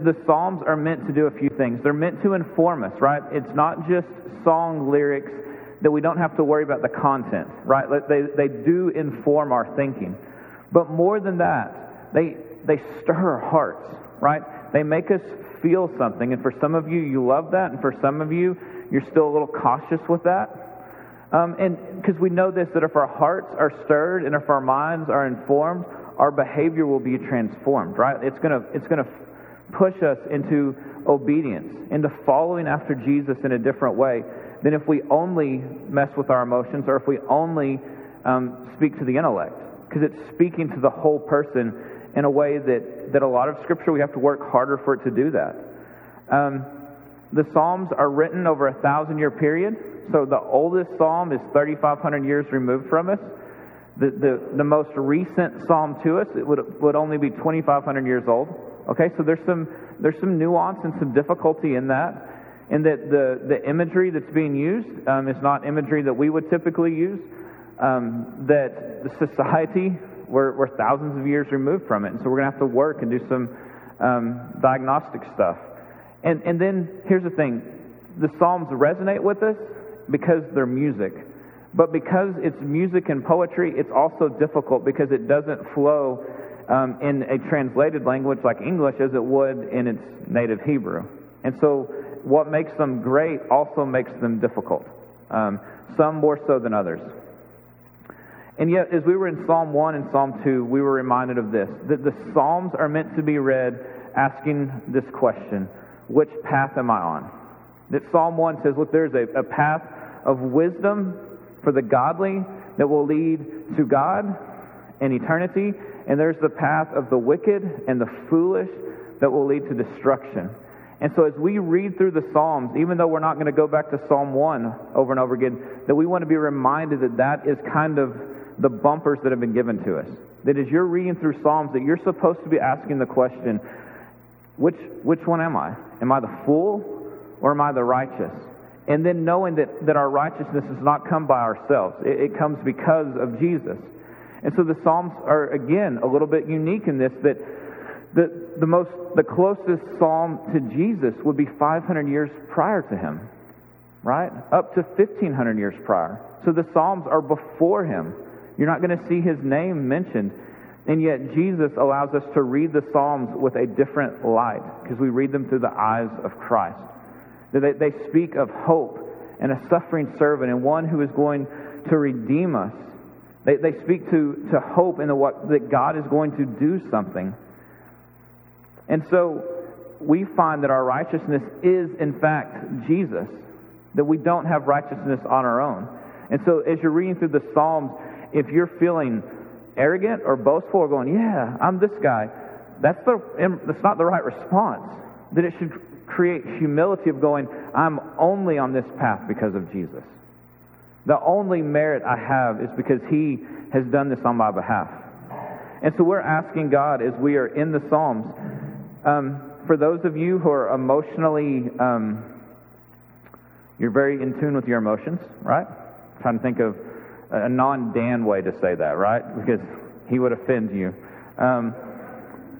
the Psalms are meant to do a few things. They're meant to inform us, right? It's not just song lyrics that we don't have to worry about the content, right? They, they do inform our thinking. But more than that, they, they stir our hearts, right? They make us feel something. And for some of you, you love that. And for some of you, you're still a little cautious with that. Um, and because we know this, that if our hearts are stirred and if our minds are informed, our behavior will be transformed, right? It's going to it's gonna push us into obedience, into following after Jesus in a different way than if we only mess with our emotions or if we only um, speak to the intellect. Because it's speaking to the whole person in a way that, that a lot of Scripture we have to work harder for it to do that. Um, the Psalms are written over a thousand year period. So the oldest Psalm is 3,500 years removed from us. The, the, the most recent Psalm to us it would, would only be 2,500 years old. Okay, so there's some, there's some nuance and some difficulty in that, in that the, the imagery that's being used um, is not imagery that we would typically use, um, that the society, we're, we're thousands of years removed from it. And so we're going to have to work and do some um, diagnostic stuff. And, and then here's the thing the Psalms resonate with us because they're music. But because it's music and poetry, it's also difficult because it doesn't flow um, in a translated language like English as it would in its native Hebrew. And so, what makes them great also makes them difficult, um, some more so than others. And yet, as we were in Psalm 1 and Psalm 2, we were reminded of this that the Psalms are meant to be read asking this question Which path am I on? That Psalm 1 says, Look, there's a, a path of wisdom for the godly that will lead to God and eternity, and there's the path of the wicked and the foolish that will lead to destruction. And so, as we read through the Psalms, even though we're not going to go back to Psalm 1 over and over again, that we want to be reminded that that is kind of the bumpers that have been given to us. That as you're reading through Psalms, that you're supposed to be asking the question, which, which one am I? Am I the fool or am I the righteous? And then knowing that, that our righteousness does not come by ourselves, it, it comes because of Jesus. And so the Psalms are, again, a little bit unique in this that the, the, most, the closest psalm to Jesus would be 500 years prior to him, right? Up to 1,500 years prior. So the Psalms are before him. You're not going to see his name mentioned. And yet Jesus allows us to read the Psalms with a different light because we read them through the eyes of Christ. They, they speak of hope and a suffering servant and one who is going to redeem us. They, they speak to, to hope in the, what, that God is going to do something. And so we find that our righteousness is, in fact, Jesus, that we don't have righteousness on our own. And so as you're reading through the Psalms, if you're feeling arrogant or boastful or going, yeah, I'm this guy, that's, the, that's not the right response. That it should create humility of going, I'm only on this path because of Jesus. The only merit I have is because He has done this on my behalf. And so we're asking God as we are in the Psalms, um, for those of you who are emotionally, um, you're very in tune with your emotions, right? I'm trying to think of a non Dan way to say that, right? Because he would offend you. Um,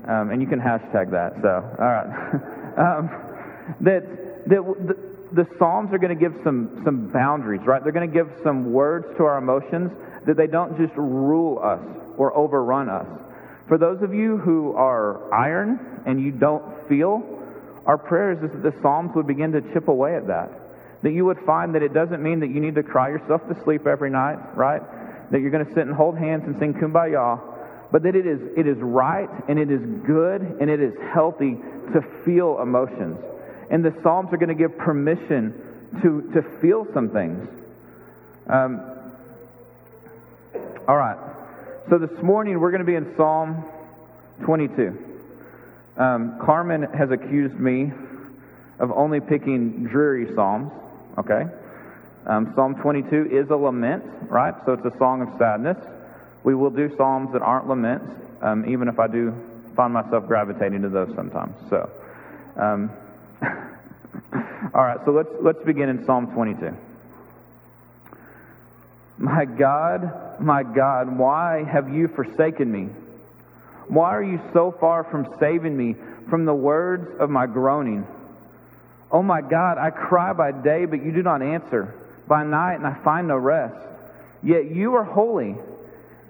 um and you can hashtag that, so, all right. Um, that, that the, Psalms are going to give some, some boundaries, right? They're going to give some words to our emotions that they don't just rule us or overrun us. For those of you who are iron and you don't feel, our prayers is that the Psalms would begin to chip away at that. That you would find that it doesn't mean that you need to cry yourself to sleep every night, right? That you're going to sit and hold hands and sing kumbaya, but that it is, it is right and it is good and it is healthy to feel emotions. And the Psalms are going to give permission to, to feel some things. Um, all right. So this morning we're going to be in Psalm 22. Um, Carmen has accused me of only picking dreary Psalms. Okay. Um, Psalm 22 is a lament, right? So it's a song of sadness. We will do Psalms that aren't laments, um, even if I do find myself gravitating to those sometimes. So. All right, so let's let's begin in Psalm 22. My God, my God, why have you forsaken me? Why are you so far from saving me from the words of my groaning. Oh my God, I cry by day, but you do not answer, by night, and I find no rest. Yet you are holy,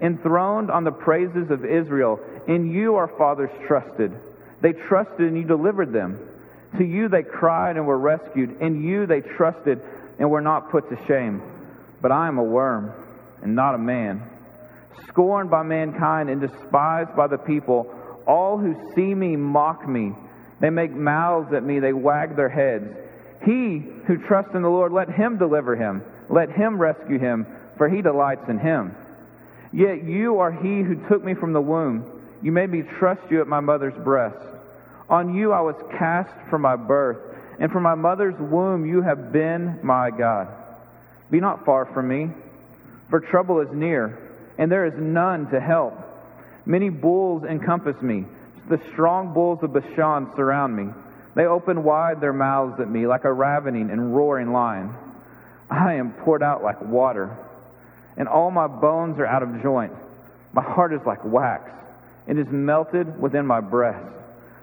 enthroned on the praises of Israel. In you our fathers trusted. They trusted and you delivered them. To you they cried and were rescued. In you they trusted and were not put to shame. But I am a worm and not a man, scorned by mankind and despised by the people. All who see me mock me. They make mouths at me, they wag their heads. He who trusts in the Lord, let him deliver him. Let him rescue him, for he delights in him. Yet you are he who took me from the womb. You made me trust you at my mother's breast. On you I was cast from my birth, and from my mother's womb you have been my God. Be not far from me, for trouble is near, and there is none to help. Many bulls encompass me. The strong bulls of Bashan surround me. They open wide their mouths at me like a ravening and roaring lion. I am poured out like water, and all my bones are out of joint. My heart is like wax. It is melted within my breast.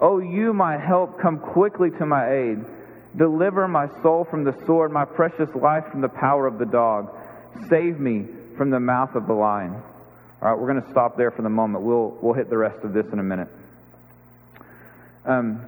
O you, my help, come quickly to my aid. Deliver my soul from the sword, my precious life from the power of the dog. Save me from the mouth of the lion. All right, we're going to stop there for the moment. We'll, we'll hit the rest of this in a minute. Um,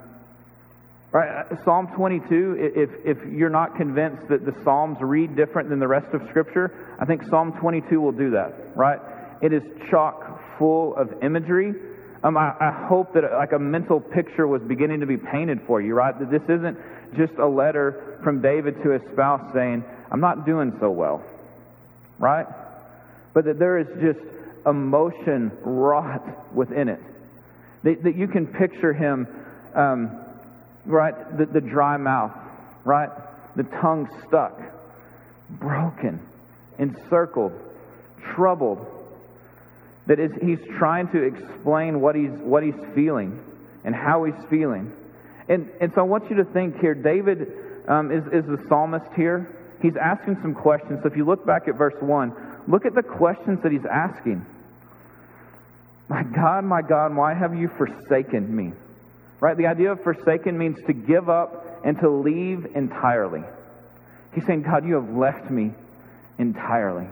right, uh, Psalm 22, if, if you're not convinced that the Psalms read different than the rest of Scripture, I think Psalm 22 will do that, right? It is chock full of imagery um, I, I hope that like a mental picture was beginning to be painted for you, right? That this isn't just a letter from David to his spouse saying, I'm not doing so well, right? But that there is just emotion wrought within it. That, that you can picture him, um, right? The, the dry mouth, right? The tongue stuck, broken, encircled, troubled that is, he's trying to explain what he's, what he's feeling and how he's feeling. And, and so I want you to think here David um, is, is the psalmist here. He's asking some questions. So if you look back at verse 1, look at the questions that he's asking. My God, my God, why have you forsaken me? Right? The idea of forsaken means to give up and to leave entirely. He's saying, God, you have left me entirely.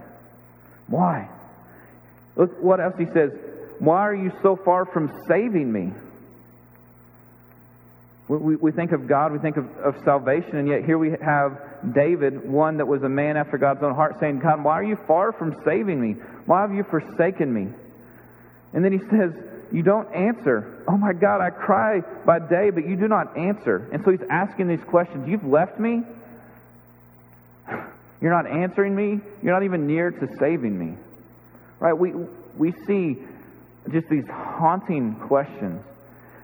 Why? Look what else he says. Why are you so far from saving me? We, we think of God, we think of, of salvation, and yet here we have David, one that was a man after God's own heart, saying, God, why are you far from saving me? Why have you forsaken me? And then he says, You don't answer. Oh my God, I cry by day, but you do not answer. And so he's asking these questions. You've left me? You're not answering me? You're not even near to saving me. Right? We, we see just these haunting questions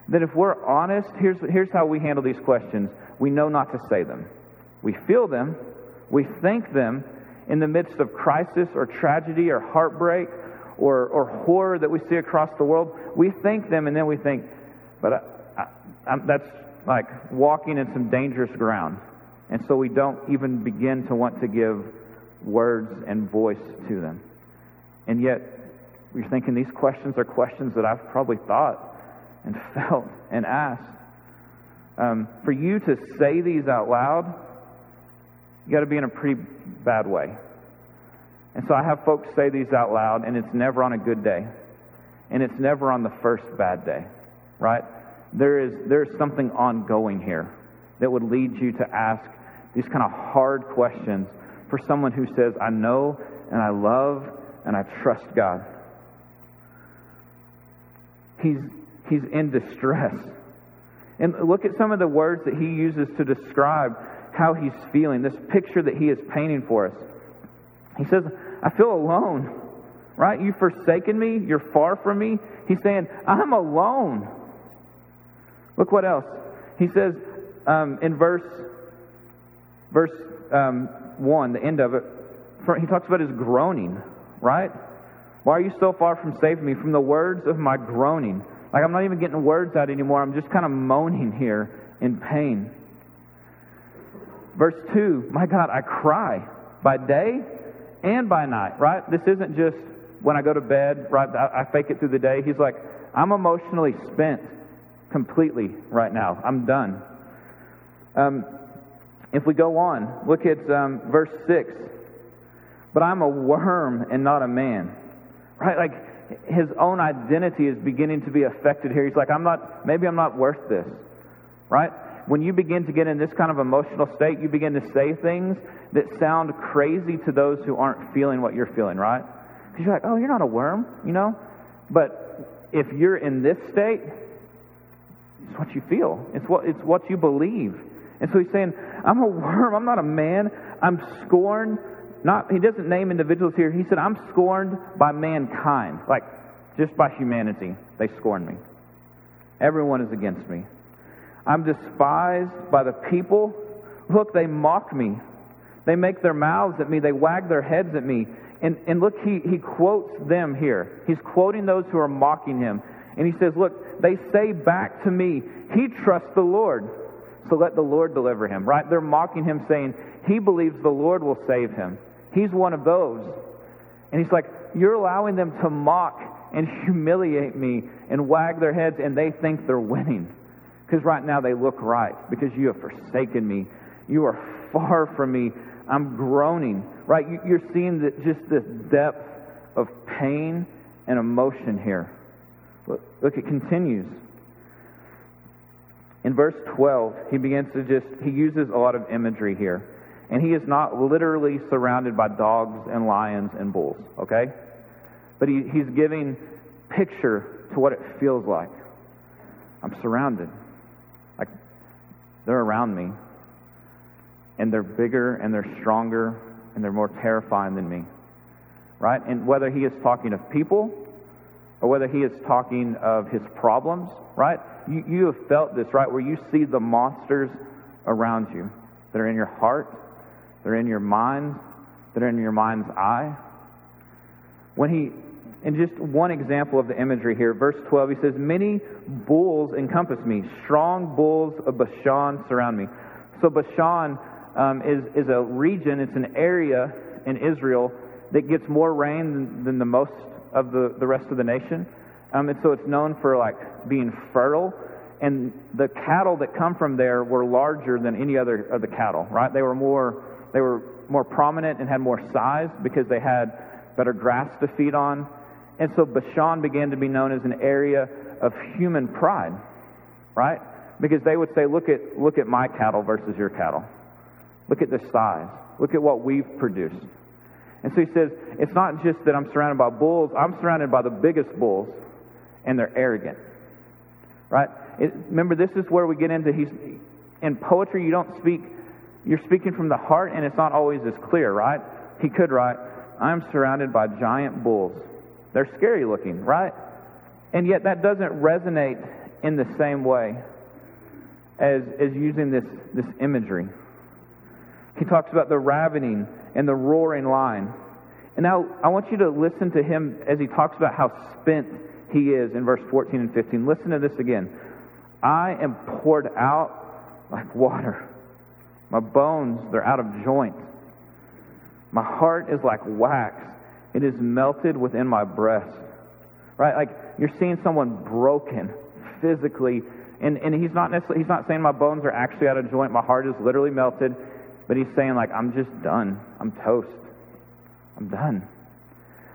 that if we're honest, here's, here's how we handle these questions. We know not to say them. We feel them, we think them in the midst of crisis or tragedy or heartbreak or, or horror that we see across the world. We think them and then we think, but I, I, that's like walking in some dangerous ground. And so we don't even begin to want to give words and voice to them. And yet, you're thinking these questions are questions that I've probably thought and felt and asked. Um, for you to say these out loud, you got to be in a pretty bad way. And so I have folks say these out loud, and it's never on a good day. And it's never on the first bad day, right? There is, there is something ongoing here that would lead you to ask these kind of hard questions for someone who says, I know and I love and I trust God. He's, he's in distress. And look at some of the words that he uses to describe how he's feeling, this picture that he is painting for us. He says, I feel alone, right? You've forsaken me. You're far from me. He's saying, I'm alone. Look what else. He says, um, in verse verse um, one, the end of it, he talks about his groaning, right? Why are you so far from saving me from the words of my groaning? Like I'm not even getting words out anymore. I'm just kind of moaning here in pain. Verse 2 My God, I cry by day and by night, right? This isn't just when I go to bed, right? I, fake it through the day. He's like, I'm emotionally spent completely right now. I'm done. Um, if we go on, look at um, verse 6. But I'm a worm and not a man. Right? Like his own identity is beginning to be affected here. He's like, I'm not, maybe I'm not worth this. Right? When you begin to get in this kind of emotional state, you begin to say things that sound crazy to those who aren't feeling what you're feeling, right? Because you're like, oh, you're not a worm, you know? But if you're in this state, it's what you feel. It's what, it's what you believe. And so he's saying, I'm a worm. I'm not a man. I'm scorned. Not, he doesn't name individuals here. He said, I'm scorned by mankind. Like, just by humanity, they scorn me. Everyone is against me. I'm despised by the people. Look, they mock me. They make their mouths at me. They wag their heads at me. And, and look, he, he quotes them here. He's quoting those who are mocking him. And he says, Look, they say back to me, He trusts the Lord. So let the Lord deliver him, right? They're mocking him, saying, He believes the Lord will save him. He's one of those. And he's like, You're allowing them to mock and humiliate me and wag their heads, and they think they're winning. Because right now they look right, because you have forsaken me. You are far from me. I'm groaning, right? You're seeing that just this depth of pain and emotion here. Look, look, it continues. In verse 12, he begins to just, he uses a lot of imagery here. And he is not literally surrounded by dogs and lions and bulls, okay? But he, he's giving picture to what it feels like. I'm surrounded. Like, they're around me. And they're bigger and they're stronger and they're more terrifying than me. Right? And whether he is talking of people or whether he is talking of his problems, right? You, you have felt this, right? Where you see the monsters around you that are in your heart, they're in your mind, that are in your mind's eye. When he, in just one example of the imagery here, verse 12, he says, Many bulls encompass me, strong bulls of Bashan surround me. So Bashan um, is, is a region, it's an area in Israel that gets more rain than, than the most of the, the rest of the nation. Um, and so it's known for like being fertile. And the cattle that come from there were larger than any other of the cattle, right? They were more, they were more prominent and had more size because they had better grass to feed on. And so Bashan began to be known as an area of human pride, right? Because they would say, look at, look at my cattle versus your cattle. Look at the size. Look at what we've produced. And so he says, it's not just that I'm surrounded by bulls, I'm surrounded by the biggest bulls, and they're arrogant. Right? It, remember, this is where we get into, he's, in poetry, you don't speak, you're speaking from the heart, and it's not always as clear, right? He could write, I'm surrounded by giant bulls. They're scary looking, right? And yet that doesn't resonate in the same way as, as using this, this imagery. He talks about the ravening and the roaring lion. And now I want you to listen to him as he talks about how spent he is in verse 14 and 15. Listen to this again. I am poured out like water. My bones, they're out of joint. My heart is like wax. It is melted within my breast. Right? Like you're seeing someone broken physically. And, and he's not necessarily, he's not saying my bones are actually out of joint. My heart is literally melted. But he's saying, like, I'm just done. I'm toast. I'm done.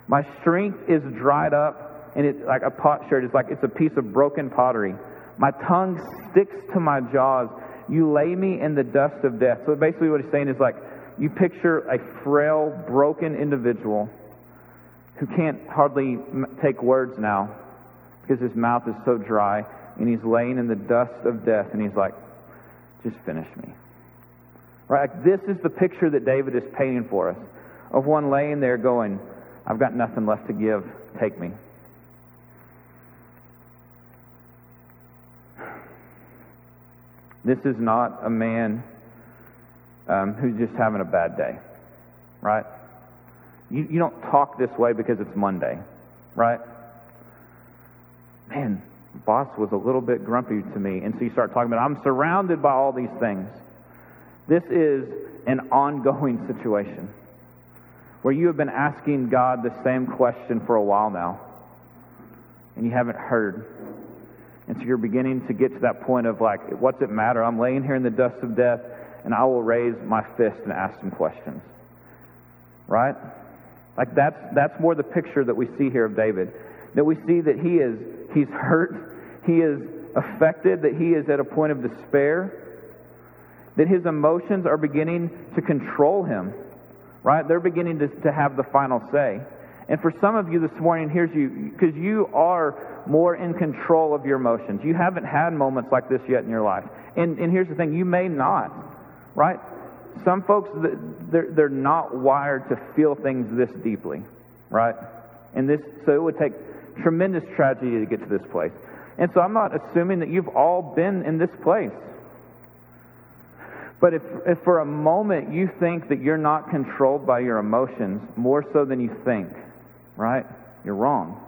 My strength is dried up, and it's like a potsherd. It's like it's a piece of broken pottery. My tongue sticks to my jaws. You lay me in the dust of death. So basically, what he's saying is like, you picture a frail, broken individual who can't hardly take words now because his mouth is so dry, and he's laying in the dust of death, and he's like, just finish me. Right? This is the picture that David is painting for us of one laying there going, I've got nothing left to give. Take me. This is not a man um, who's just having a bad day, right? You, you don't talk this way because it's Monday, right? Man, boss was a little bit grumpy to me. And so you start talking about, I'm surrounded by all these things. This is an ongoing situation where you have been asking God the same question for a while now, and you haven't heard. And so you're beginning to get to that point of like, what's it matter? I'm laying here in the dust of death, and I will raise my fist and ask some questions. Right? Like that's that's more the picture that we see here of David. That we see that he is he's hurt, he is affected, that he is at a point of despair, that his emotions are beginning to control him. Right? They're beginning to, to have the final say. And for some of you this morning, here's you, because you are more in control of your emotions. You haven't had moments like this yet in your life. And, and here's the thing you may not, right? Some folks, they're, they're not wired to feel things this deeply, right? And this, so it would take tremendous tragedy to get to this place. And so I'm not assuming that you've all been in this place. But if, if for a moment you think that you're not controlled by your emotions more so than you think, right? You're wrong.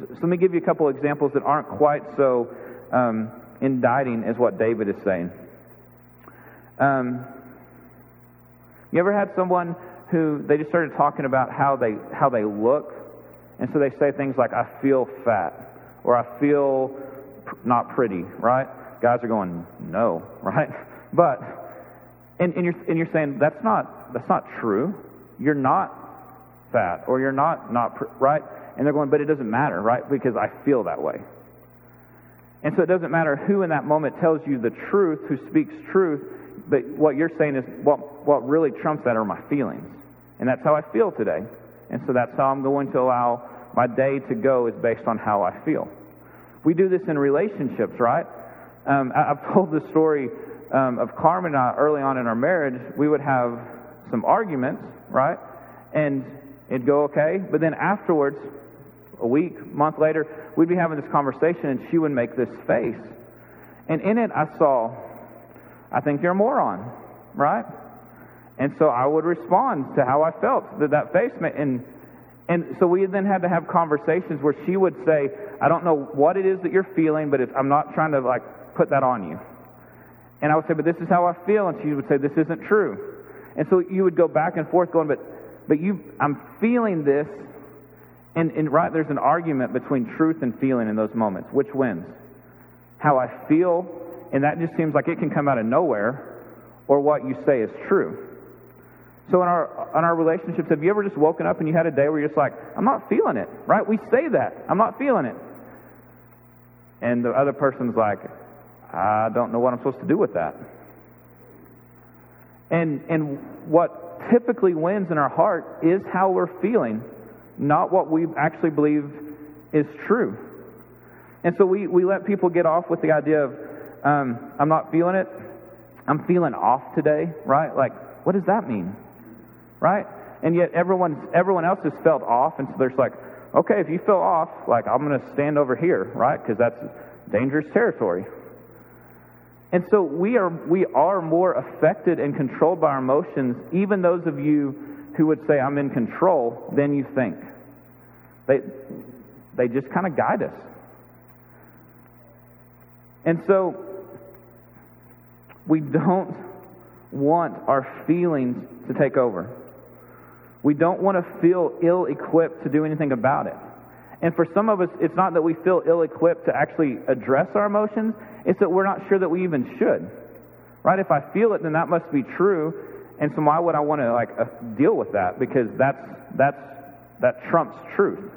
So, so let me give you a couple examples that aren't quite so um, indicting as what David is saying. Um, you ever had someone who they just started talking about how they how they look, and so they say things like "I feel fat" or "I feel pr- not pretty," right? Guys are going, "No," right? But and, and you're and you're saying that's not that's not true. You're not fat, or you're not not right. And they're going, but it doesn't matter, right? Because I feel that way. And so it doesn't matter who in that moment tells you the truth, who speaks truth, but what you're saying is what, what really trumps that are my feelings. And that's how I feel today. And so that's how I'm going to allow my day to go is based on how I feel. We do this in relationships, right? Um, I, have told the story um, of Carmen and I early on in our marriage. We would have some arguments, right? And it'd go okay. But then afterwards, a week, month later, we'd be having this conversation and she would make this face. And in it, I saw I think you're a moron, right? And so I would respond to how I felt that that face made. And, and so we then had to have conversations where she would say, I don't know what it is that you're feeling, but I'm not trying to like put that on you. And I would say, but this is how I feel. And she would say, this isn't true. And so you would go back and forth going, but, but you, I'm feeling this. And, and right, there's an argument between truth and feeling in those moments. Which wins? How I feel and that just seems like it can come out of nowhere, or what you say is true. So in our in our relationships, have you ever just woken up and you had a day where you're just like, I'm not feeling it, right? We say that, I'm not feeling it, and the other person's like, I don't know what I'm supposed to do with that. And and what typically wins in our heart is how we're feeling, not what we actually believe is true. And so we, we let people get off with the idea of, um, I'm not feeling it. I'm feeling off today, right? Like, what does that mean? Right? And yet everyone, everyone else has felt off, and so there's like, okay, if you feel off, like, I'm going to stand over here, right? Because that's dangerous territory. And so we are, we are more affected and controlled by our emotions, even those of you who would say, I'm in control, than you think. They, they just kind of guide us. And so we don't want our feelings to take over. We don't want to feel ill equipped to do anything about it. And for some of us, it's not that we feel ill equipped to actually address our emotions, it's that we're not sure that we even should. Right? If I feel it, then that must be true. And so why would I want to like uh, deal with that? Because that's that's that trumps truth.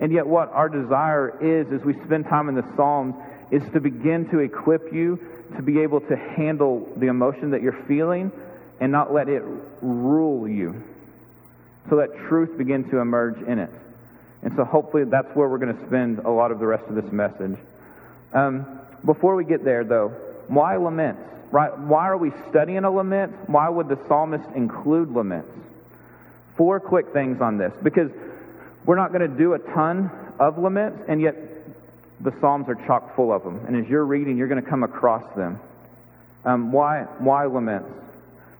And yet, what our desire is, as we spend time in the Psalms, is to begin to equip you to be able to handle the emotion that you're feeling and not let it rule you. So that truth begin to emerge in it. And so hopefully that's where we're going to spend a lot of the rest of this message. Um, before we get there, though, why laments? Right? Why are we studying a lament? Why would the psalmist include laments? Four quick things on this, because we're not going to do a ton of laments, and yet the Psalms are chock full of them. And as you're reading, you're going to come across them. Um, why, why laments?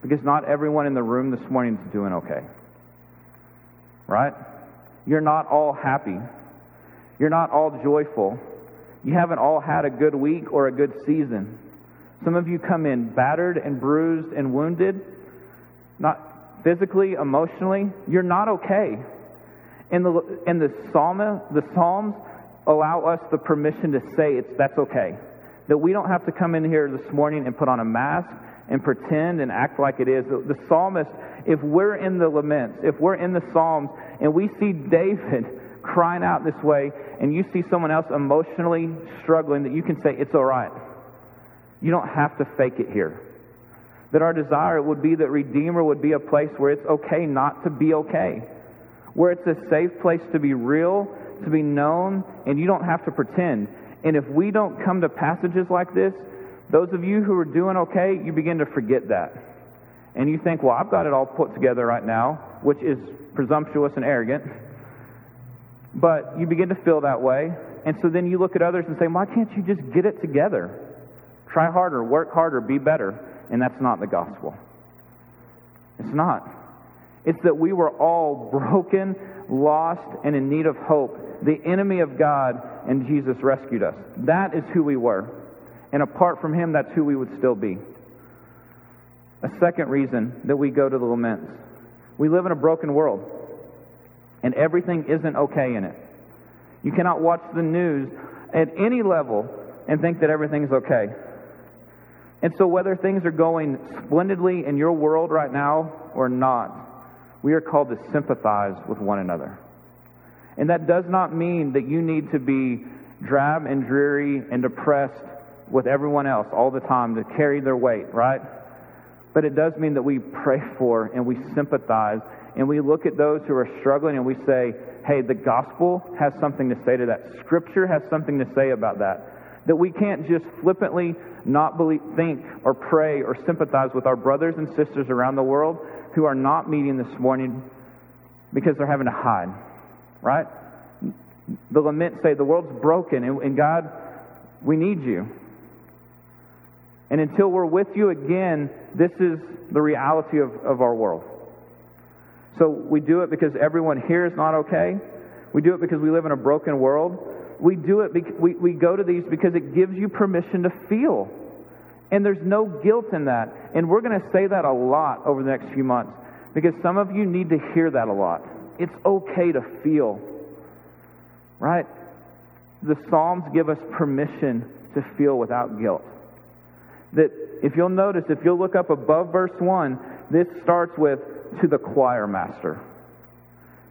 Because not everyone in the room this morning is doing okay. Right? You're not all happy. You're not all joyful. You haven't all had a good week or a good season. Some of you come in battered and bruised and wounded, not physically, emotionally. You're not okay. And the, and the, psalm, the Psalms allow us the permission to say it's, that's okay. That we don't have to come in here this morning and put on a mask and pretend and act like it is. The, the psalmist, if we're in the laments, if we're in the Psalms and we see David crying out this way and you see someone else emotionally struggling, that you can say, it's all right. You don't have to fake it here. That our desire would be that Redeemer would be a place where it's okay not to be okay, where it's a safe place to be real, to be known, and you don't have to pretend. And if we don't come to passages like this, those of you who are doing okay, you begin to forget that. And you think, well, I've got it all put together right now, which is presumptuous and arrogant. But you begin to feel that way. And so then you look at others and say, why can't you just get it together? Try harder, work harder, be better. And that's not the gospel. It's not. It's that we were all broken, lost, and in need of hope. The enemy of God, and Jesus rescued us. That is who we were. And apart from him, that's who we would still be. A second reason that we go to the laments we live in a broken world, and everything isn't okay in it. You cannot watch the news at any level and think that everything's okay. And so, whether things are going splendidly in your world right now or not, we are called to sympathize with one another. And that does not mean that you need to be drab and dreary and depressed with everyone else all the time to carry their weight, right? But it does mean that we pray for and we sympathize and we look at those who are struggling and we say, hey, the gospel has something to say to that. Scripture has something to say about that. That we can't just flippantly not believe, think or pray or sympathize with our brothers and sisters around the world who are not meeting this morning because they're having to hide, right? The lament say the world's broken and, and God, we need you. And until we're with you again, this is the reality of, of our world. So we do it because everyone here is not okay. We do it because we live in a broken world. We do it, we, we go to these because it gives you permission to feel. And there's no guilt in that. And we're going to say that a lot over the next few months because some of you need to hear that a lot. It's okay to feel. Right? The Psalms give us permission to feel without guilt. That if you'll notice, if you'll look up above verse 1, this starts with, to the choir master.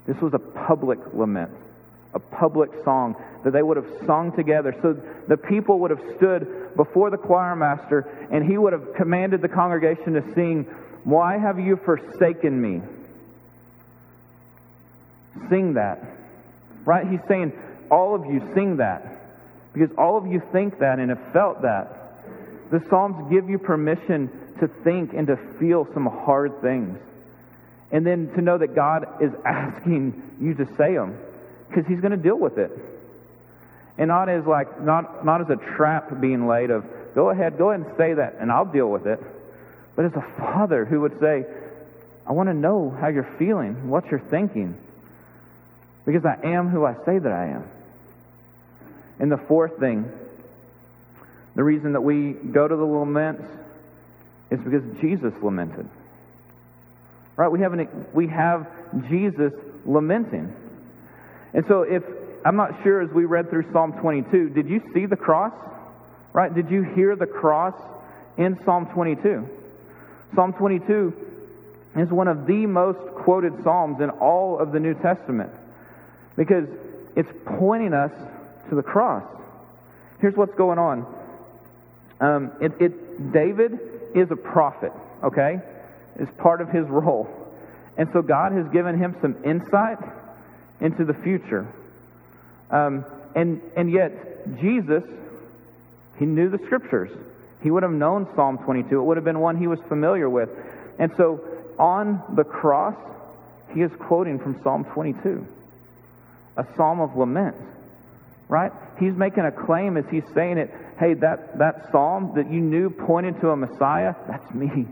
This was a public lament a public song that they would have sung together. So the people would have stood before the choir master and he would have commanded the congregation to sing, Why have you forsaken me? Sing that. Right? He's saying, All of you sing that. Because all of you think that and have felt that. The Psalms give you permission to think and to feel some hard things. And then to know that God is asking you to say them because he's going to deal with it. And not as like not not as a trap being laid of go ahead, go ahead and say that and I'll deal with it. But as a father who would say, I want to know how you're feeling, what you're thinking. Because I am who I say that I am. And the fourth thing, the reason that we go to the laments is because Jesus lamented. Right? We have, an, we have Jesus lamenting. And so, if I'm not sure as we read through Psalm 22, did you see the cross? Right? Did you hear the cross in Psalm 22? Psalm 22 is one of the most quoted Psalms in all of the New Testament because it's pointing us to the cross. Here's what's going on. Um, it, it, David is a prophet, okay? It's part of his role. And so God has given him some insight into the future. Um, and, and yet, Jesus, he knew the scriptures. He would have known Psalm 22. It would have been one he was familiar with. And so, on the cross, he is quoting from Psalm 22, a psalm of lament. right? He's making a claim as he's saying it. Hey, that, that psalm that you knew pointed to a Messiah, that's me.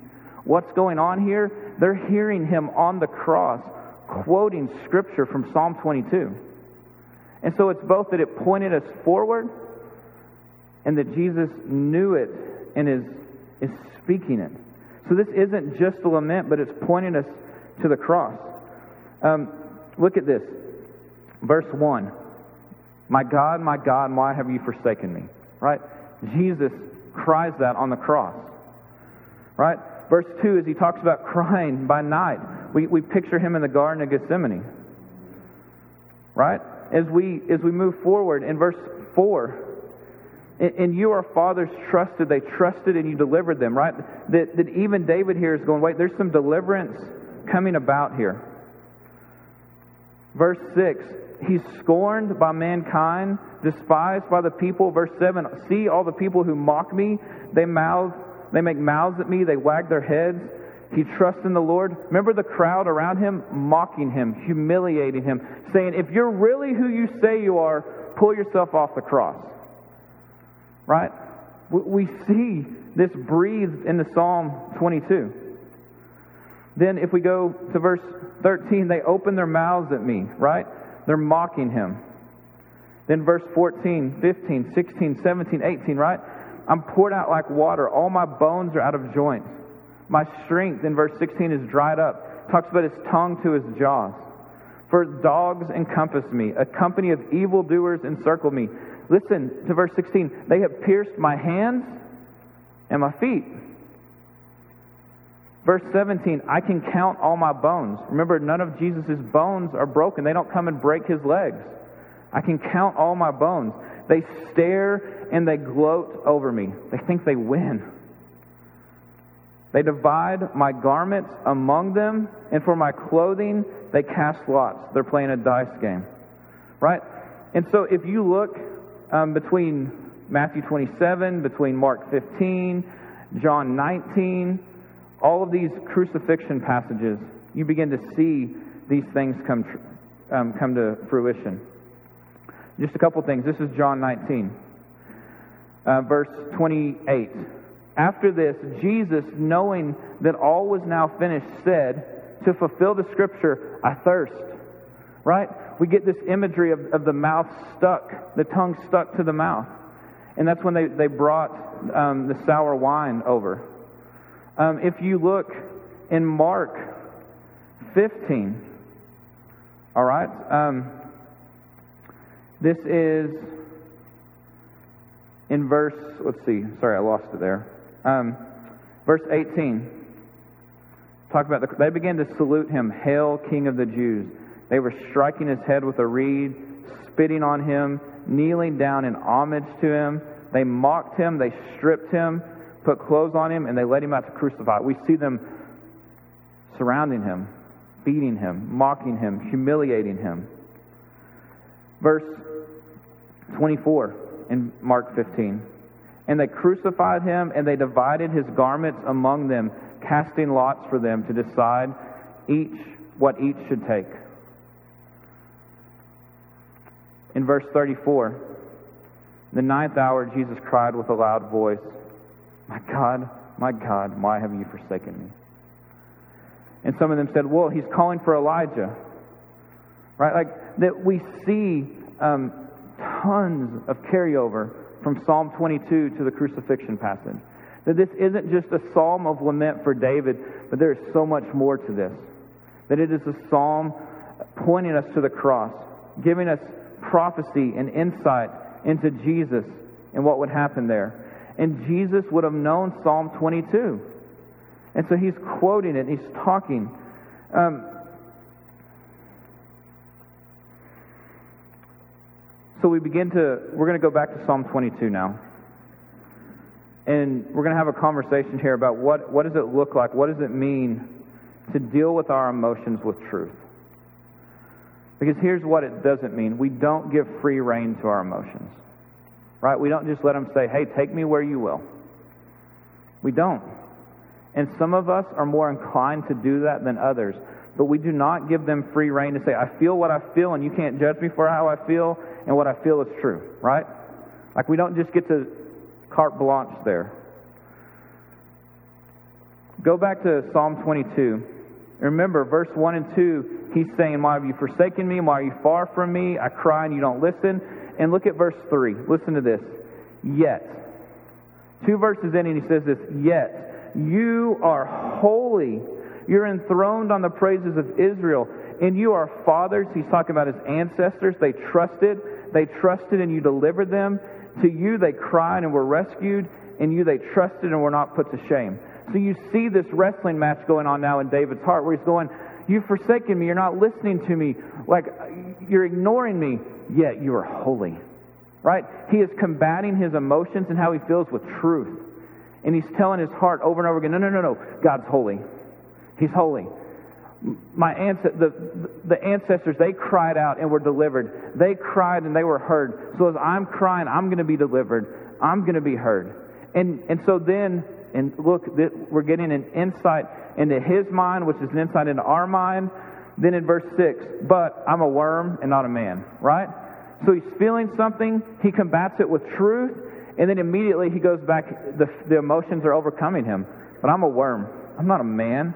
What's going on here? They're hearing him on the cross quoting scripture from Psalm 22. And so it's both that it pointed us forward and that Jesus knew it and is, is speaking it. So this isn't just a lament, but it's pointing us to the cross. Um, look at this. Verse 1. My God, my God, why have you forsaken me? Right? Jesus cries that on the cross. Right? Verse 2, as he talks about crying by night, we, we picture him in the Garden of Gethsemane. Right? As we, as we move forward in verse 4, and you are fathers trusted, they trusted and you delivered them, right? That, that even David here is going, wait, there's some deliverance coming about here. Verse 6, he's scorned by mankind, despised by the people. Verse 7, see all the people who mock me, they mouth, they make mouths at me, they wag their heads. He trusts in the Lord. Remember the crowd around him mocking him, humiliating him, saying, If you're really who you say you are, pull yourself off the cross. Right? We see this breathed into Psalm 22. Then, if we go to verse 13, they open their mouths at me, right? They're mocking him. Then, verse 14, 15, 16, 17, 18, right? I'm poured out like water. All my bones are out of joint. My strength, in verse 16, is dried up. Talks about his tongue to his jaws. For dogs encompass me. A company of evildoers encircle me. Listen to verse 16. They have pierced my hands and my feet. Verse 17, I can count all my bones. Remember, none of Jesus' bones are broken. They don't come and break his legs. I can count all my bones. They stare and they gloat over me. They think they win. They divide my garments among them, and for my clothing, they cast lots. They're playing a dice game. Right? And so if you look um, between Matthew 27, between Mark 15, John 19, all of these crucifixion passages, you begin to see these things come, tr- um, come to fruition. Just a couple things. This is John 19, uh, verse 28. After this, Jesus, knowing that all was now finished, said, To fulfill the scripture, I thirst. Right? We get this imagery of, of the mouth stuck, the tongue stuck to the mouth. And that's when they, they brought um, the sour wine over. Um, if you look in Mark 15, all right, um, this is in verse, let's see, sorry, I lost it there. Um, verse 18. Talk about the, they began to salute him, Hail, King of the Jews. They were striking his head with a reed, spitting on him, kneeling down in homage to him. They mocked him, they stripped him, put clothes on him, and they led him out to crucify. We see them surrounding him, beating him, mocking him, humiliating him. Verse 24 in Mark 15. And they crucified him, and they divided his garments among them, casting lots for them to decide each what each should take. In verse 34, the ninth hour, Jesus cried with a loud voice, My God, my God, why have you forsaken me? And some of them said, Well, he's calling for Elijah. Right? Like that we see um, tons of carryover from Psalm 22 to the crucifixion passage. That this isn't just a psalm of lament for David, but there is so much more to this. That it is a psalm pointing us to the cross, giving us prophecy and insight into Jesus and what would happen there. And Jesus would have known Psalm 22. And so he's quoting it, he's talking. Um, So we begin to, we're going to go back to Psalm 22 now. And we're going to have a conversation here about what, what does it look like? What does it mean to deal with our emotions with truth? Because here's what it doesn't mean. We don't give free rein to our emotions. Right? We don't just let them say, hey, take me where you will. We don't. And some of us are more inclined to do that than others. But we do not give them free rein to say, I feel what I feel and you can't judge me for how I feel, and what I feel is true, right? Like we don't just get to carte blanche there. Go back to Psalm 22. Remember, verse 1 and 2, he's saying, Why have you forsaken me? Why are you far from me? I cry and you don't listen. And look at verse 3. Listen to this. Yet. Two verses in, and he says this Yet you are holy. You're enthroned on the praises of Israel. And you are fathers. He's talking about his ancestors. They trusted. They trusted and you delivered them. To you they cried and were rescued. In you they trusted and were not put to shame. So you see this wrestling match going on now in David's heart where he's going, You've forsaken me. You're not listening to me. Like, you're ignoring me, yet you are holy. Right? He is combating his emotions and how he feels with truth. And he's telling his heart over and over again, No, no, no, no. God's holy. He's holy. My ancestors, the, the ancestors, they cried out and were delivered. They cried and they were heard. So as I'm crying, I'm going to be delivered. I'm going to be heard. And, and so then and look, we're getting an insight into his mind, which is an insight into our mind. Then in verse 6, but I'm a worm and not a man, right? So he's feeling something, he combats it with truth, and then immediately he goes back, the, the emotions are overcoming him. But I'm a worm, I'm not a man.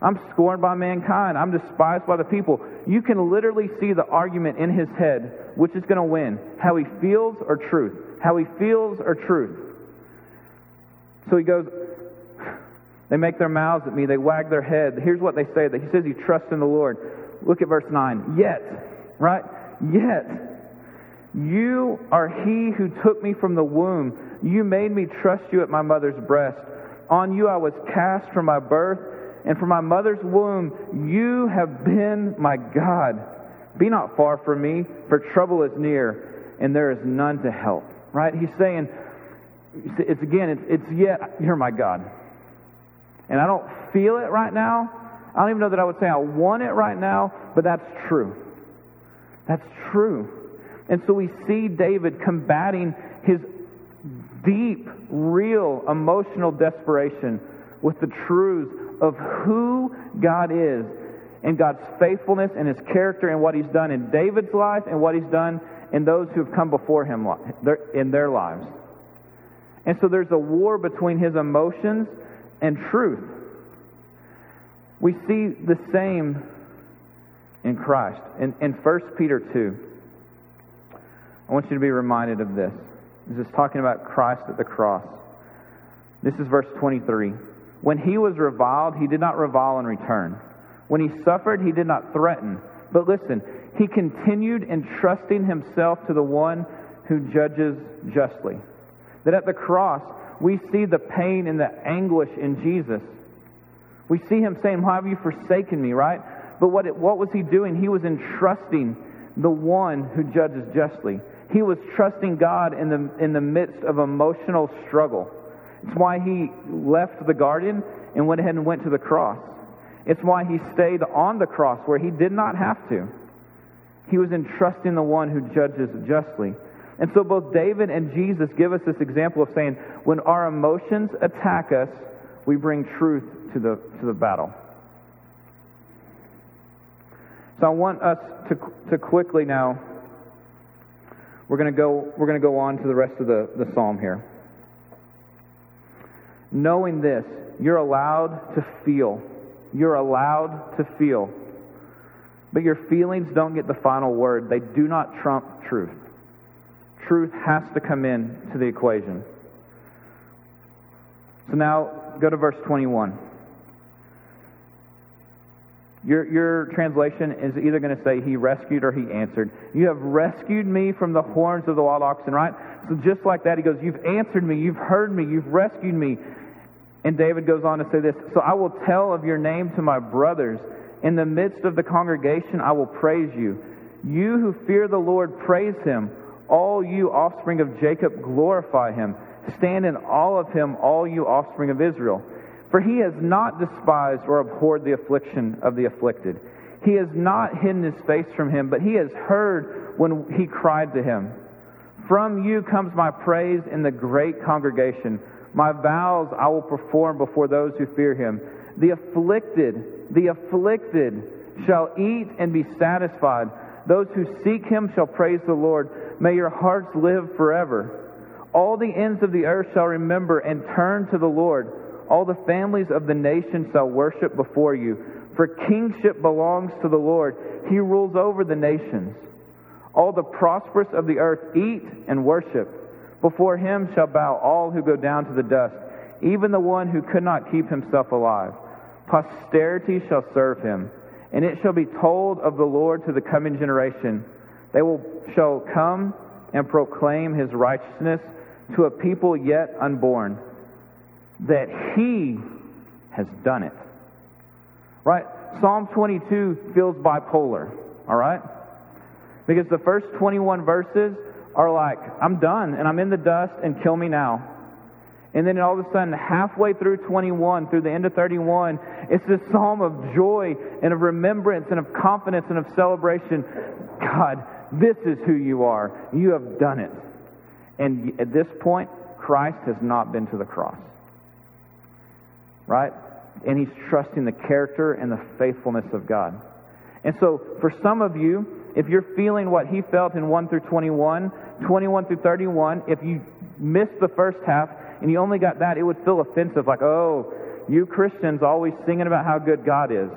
I'm scorned by mankind. I'm despised by the people. You can literally see the argument in his head, which is going to win how he feels or truth. How he feels or truth. So he goes, they make their mouths at me, they wag their head. Here's what they say that he says he trusts in the Lord. Look at verse 9. Yet, right? Yet, you are he who took me from the womb. You made me trust you at my mother's breast. On you I was cast from my birth, and from my mother's womb you have been my God. Be not far from me, for trouble is near, and there is none to help. Right? He's saying, it's again, it's, it's yet, you're my God. And I don't feel it right now. I don't even know that I would say I want it right now, but that's true. That's true. And so we see David combating his deep, real, emotional desperation with the truths of who God is and God's faithfulness and his character and what he's done in David's life and what he's done in those who have come before him in their lives. And so there's a war between his emotions and truth. We see the same in Christ. In, in 1 Peter 2, I want you to be reminded of this. This is talking about Christ at the cross. This is verse 23. When he was reviled, he did not revile in return. When he suffered, he did not threaten. But listen, he continued entrusting himself to the one who judges justly. That at the cross, we see the pain and the anguish in Jesus. We see him saying, Why have you forsaken me, right? But what, what was he doing? He was entrusting the one who judges justly. He was trusting God in the, in the midst of emotional struggle. It's why he left the garden and went ahead and went to the cross. It's why he stayed on the cross where he did not have to. He was entrusting the one who judges justly. And so both David and Jesus give us this example of saying, when our emotions attack us, we bring truth to the, to the battle. So I want us to, to quickly now, we're going to go, we're going to go on to the rest of the, the psalm here. Knowing this, you're allowed to feel. You're allowed to feel. But your feelings don't get the final word. They do not trump truth truth has to come in to the equation. So now go to verse 21. Your, your translation is either going to say he rescued or he answered. You have rescued me from the horns of the wild oxen, right? So just like that, he goes, You've answered me, you've heard me, you've rescued me. And David goes on to say this So I will tell of your name to my brothers. In the midst of the congregation, I will praise you. You who fear the Lord, praise him. All you offspring of Jacob, glorify him. Stand in awe of him, all you offspring of Israel. For he has not despised or abhorred the affliction of the afflicted. He has not hidden his face from him, but he has heard when he cried to him. From you comes my praise in the great congregation. My vows I will perform before those who fear him. The afflicted, the afflicted shall eat and be satisfied. Those who seek him shall praise the Lord. May your hearts live forever. All the ends of the earth shall remember and turn to the Lord. All the families of the nations shall worship before you. For kingship belongs to the Lord. He rules over the nations. All the prosperous of the earth eat and worship. Before him shall bow all who go down to the dust, even the one who could not keep himself alive. Posterity shall serve him, and it shall be told of the Lord to the coming generation. They will shall come and proclaim his righteousness to a people yet unborn, that he has done it. Right? Psalm 22 feels bipolar, all right? Because the first 21 verses are like, I'm done and I'm in the dust and kill me now. And then all of a sudden, halfway through 21, through the end of 31, it's this psalm of joy and of remembrance and of confidence and of celebration. God, this is who you are. You have done it. And at this point, Christ has not been to the cross. Right? And he's trusting the character and the faithfulness of God. And so, for some of you, if you're feeling what he felt in 1 through 21, 21 through 31, if you missed the first half and you only got that, it would feel offensive, like, oh, you Christians always singing about how good God is.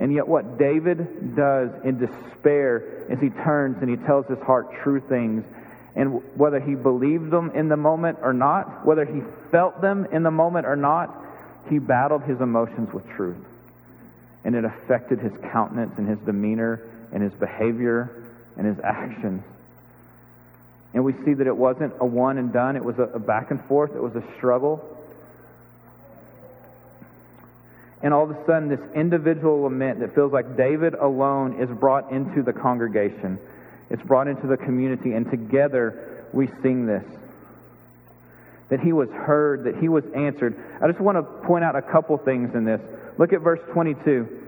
And yet, what David does in despair is he turns and he tells his heart true things. And whether he believed them in the moment or not, whether he felt them in the moment or not, he battled his emotions with truth. And it affected his countenance and his demeanor and his behavior and his actions. And we see that it wasn't a one and done, it was a, back and forth, it was a struggle. And all of a sudden, this individual lament that feels like David alone is brought into the congregation. It's brought into the community, and together we sing this. That he was heard, that he was answered. I just want to point out a couple things in this. Look at verse 22.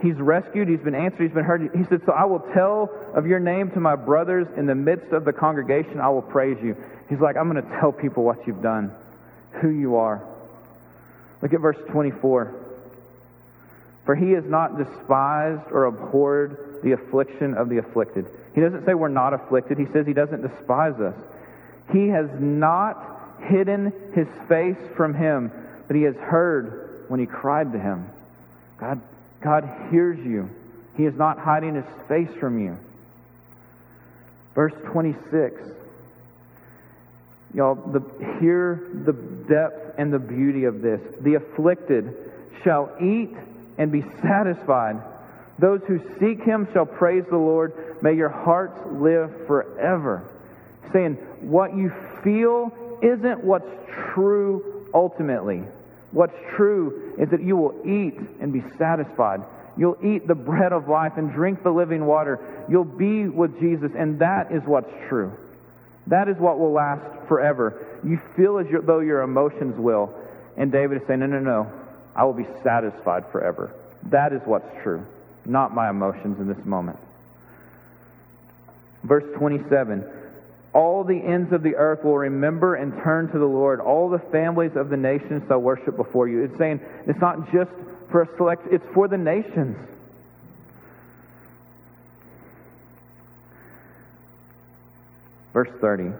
He's rescued, he's been answered, he's been heard. He said, So I will tell of your name to my brothers in the midst of the congregation, I will praise you. He's like, I'm going to tell people what you've done, who you are. Look at verse 24. For he has not despised or abhorred the affliction of the afflicted. He doesn't say we're not afflicted, he says he doesn't despise us. He has not hidden his face from him, but he has heard when he cried to him. God God hears you. He is not hiding his face from you. Verse 26. Y'all, the, hear the depth and the beauty of this. The afflicted shall eat and be satisfied. Those who seek him shall praise the Lord. May your hearts live forever. Saying, what you feel isn't what's true ultimately. What's true is that you will eat and be satisfied. You'll eat the bread of life and drink the living water. You'll be with Jesus, and that is what's true. That is what will last forever. You feel as though your emotions will. And David is saying, No, no, no. I will be satisfied forever. That is what's true, not my emotions in this moment. Verse 27 all the ends of the earth will remember and turn to the Lord. All the families of the nations shall worship before you. It's saying it's not just for a select, it's for the nations. Verse 30.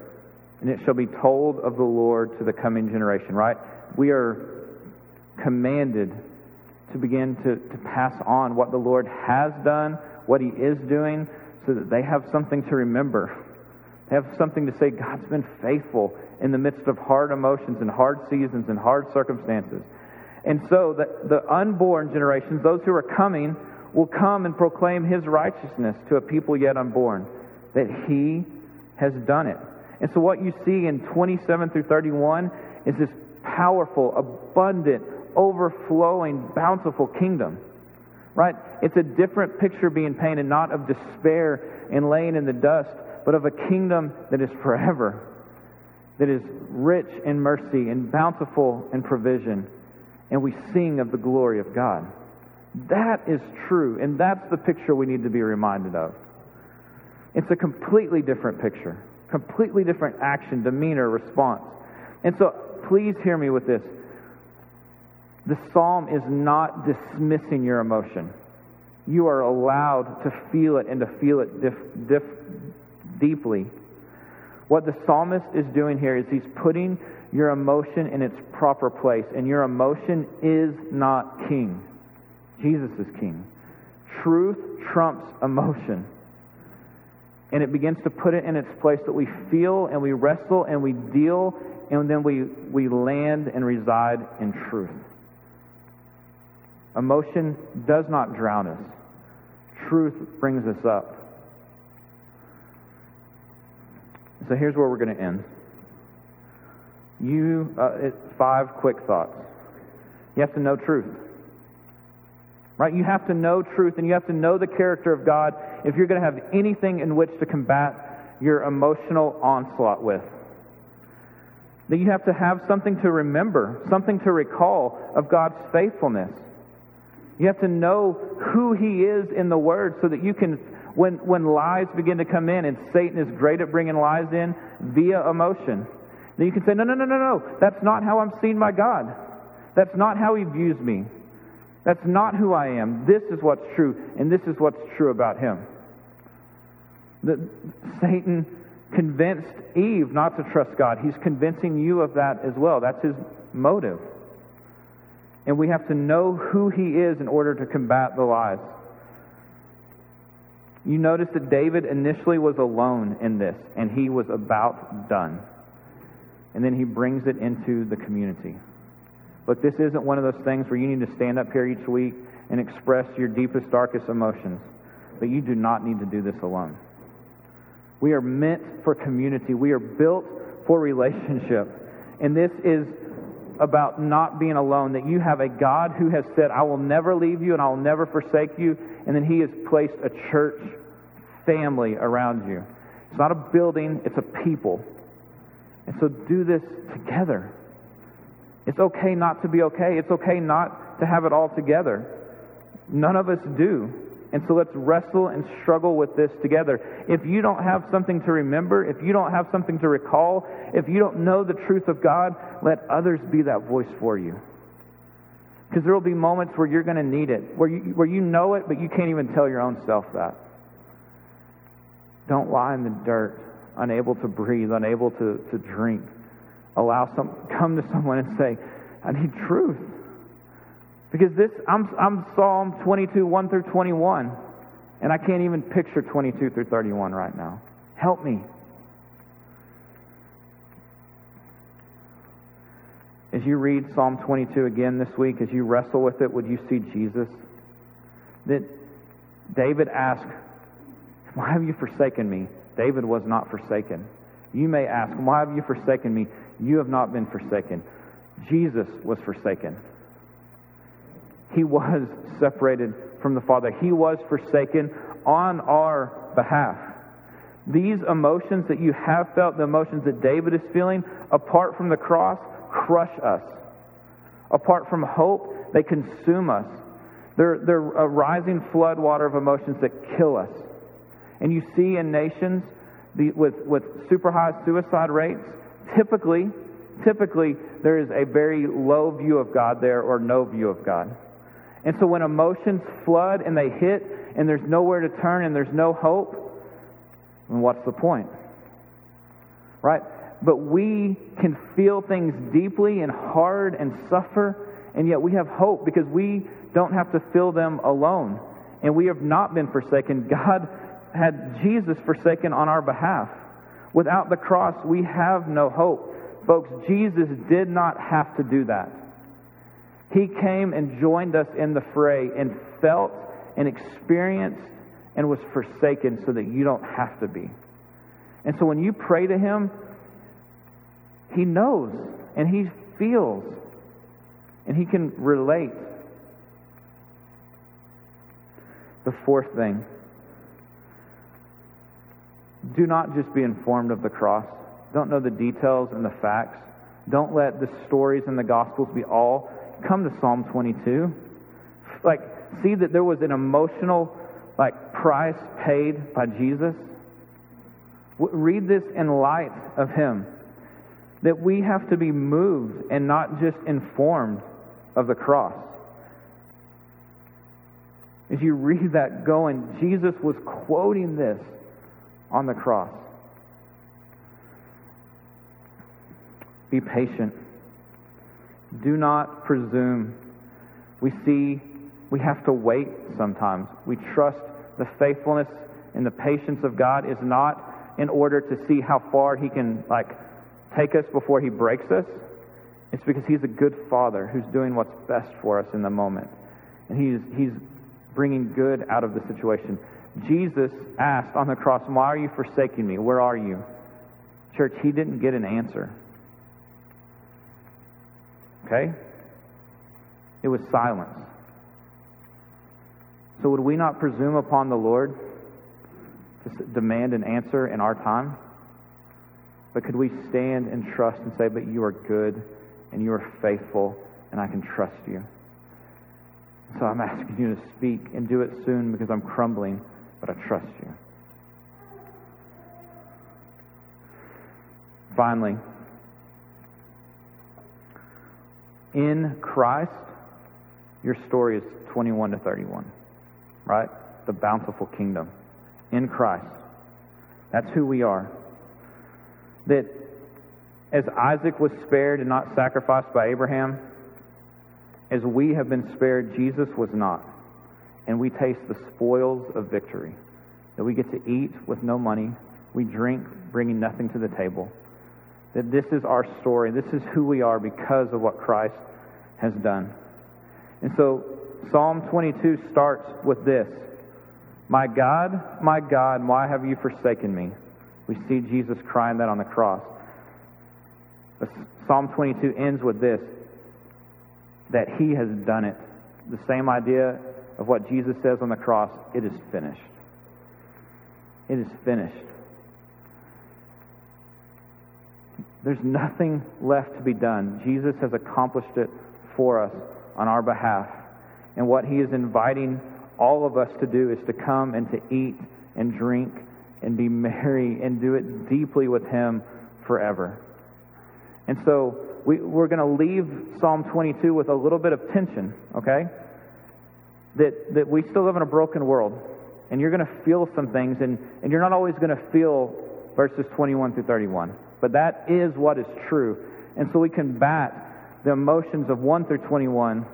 And it shall be told of the Lord to the coming generation, right? We are commanded to begin to, to pass on what the Lord has done, what He is doing, so that they have something to remember have something to say God's been faithful in the midst of hard emotions and hard seasons and hard circumstances. And so the, the unborn generations, those who are coming, will come and proclaim his righteousness to a people yet unborn, that he has done it. And so what you see in 27 through 31 is this powerful, abundant, overflowing, bountiful kingdom. Right? It's a different picture being painted, not of despair and laying in the dust, but of a kingdom that is forever, that is rich in mercy and bountiful in provision. And we sing of the glory of God. That is true, and that's the picture we need to be reminded of. It's a completely different picture, completely different action, demeanor, response. And so please hear me with this. The psalm is not dismissing your emotion. You are allowed to feel it and to feel it dif, dif, deeply. What the psalmist is doing here is he's putting your emotion in its proper place, and your emotion is not king. Jesus is king. Truth trumps emotion. And it begins to put it in its place that we feel and we wrestle and we deal, and then we, we land and reside in truth. Emotion does not drown us, truth brings us up. So here's where we're going to end. You, uh, five quick thoughts. You have to know truth. Right? You have to know truth and you have to know the character of God if you're going to have anything in which to combat your emotional onslaught with. That you have to have something to remember, something to recall of God's faithfulness. You have to know who He is in the Word so that you can, when, when lies begin to come in, and Satan is great at bringing lies in via emotion, then you can say, no, no, no, no, no, that's not how I'm seen by God. That's not how He views me. That's not who I am. This is what's true, and this is what's true about him. The, Satan convinced Eve not to trust God. He's convincing you of that as well. That's his motive. And we have to know who he is in order to combat the lies. You notice that David initially was alone in this, and he was about done. And then he brings it into the community. Look, this isn't one of those things where you need to stand up here each week and express your deepest, darkest emotions. But you do not need to do this alone. We are meant for community. We are built for relationship. And this is about not being alone, that you have a God who has said, I will never leave you and I will never forsake you. And then he has placed a church family around you. It's not a building, it's a people. And so do this together. It's okay not to be okay. It's okay not to have it all together. None of us do. And so let's wrestle and struggle with this together. If you don't have something to remember, if you don't have something to recall, if you don't know the truth of God, let others be that voice for you. Because there will be moments where you're going to need it, where you, where you know it, but you can't even tell your own self that. Don't lie in the dirt, unable to breathe, unable to, to drink allow some come to someone and say, I need truth. Because this I'm I'm Psalm 22, 1 through 21, and I can't even picture 22 through 31 right now. Help me. As you read Psalm 22 again this week, as you wrestle with it, would you see Jesus? That David asked, Why have you forsaken me? David was not forsaken. You may ask, Why have you forsaken me? You have not been forsaken. Jesus was forsaken. He was separated from the Father. He was forsaken on our behalf. These emotions that you have felt, the emotions that David is feeling, apart from the cross, crush us. Apart from hope, they consume us. They're, they're a rising floodwater of emotions that kill us. And you see in nations the, with, with super high suicide rates, typically, typically there is a very low view of God there or no view of God. And so when emotions flood and they hit and there's nowhere to turn and there's no hope, then what's the point? Right? But we can feel things deeply and hard and suffer, and yet we have hope because we don't have to feel them alone. And we have not been forsaken. God had Jesus forsaken on our behalf. Without the cross, we have no hope. Folks, Jesus did not have to do that. He came and joined us in the fray and felt and experienced and was forsaken so that you don't have to be. And so when you pray to Him, He knows and He feels and He can relate. The fourth thing do not just be informed of the cross. Don't know the details and the facts. Don't let the stories in the Gospels be all. Come to Psalm 22. Like, see that there was an emotional, like, price paid by Jesus. Read this in light of Him. That we have to be moved and not just informed of the cross. as you read that going, Jesus was quoting this on the cross. Be patient. Do not presume. We see we have to wait sometimes. We trust the faithfulness and the patience of God is not in order to see how far He can, like, take us before He breaks us. It's because He's a good Father who's doing what's best for us in the moment. And He's, he's bringing good out of the situation. Jesus asked on the cross, Why are you forsaking me? Where are you? Church, He didn't get an answer. Okay? It was silence. So, would we not presume upon the Lord to demand an answer in our time? But could we stand and trust and say, But you are good and you are faithful and I can trust you? So I'm asking you to speak and do it soon because I'm crumbling, but I trust you. Finally, in Christ, your story is 21 to 31, right? The bountiful kingdom. In Christ. That's who we are. That as Isaac was spared and not sacrificed by Abraham, as we have been spared, Jesus was not. And we taste the spoils of victory. That we get to eat with no money, we drink bringing nothing to the table. That this is our story. This is who we are because of what Christ has done. And so Psalm 22 starts with this My God, my God, why have you forsaken me? We see Jesus crying that on the cross. Psalm 22 ends with this that he has done it. The same idea of what Jesus says on the cross it is finished. It is finished. There's nothing left to be done. Jesus has accomplished it for us on our behalf. And what he is inviting all of us to do is to come and to eat and drink and be merry and do it deeply with him forever. And so we, we're going to leave Psalm 22 with a little bit of tension, okay? That, that we still live in a broken world. And you're going to feel some things, and, and you're not always going to feel verses 21 through 31. But that is what is true. And so we combat the emotions of 1 through 21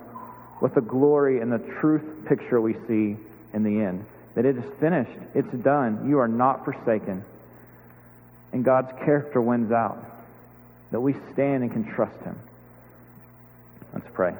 with the glory and the truth picture we see in the end. That it is finished, it's done, you are not forsaken. And God's character wins out that we stand and can trust Him. Let's pray.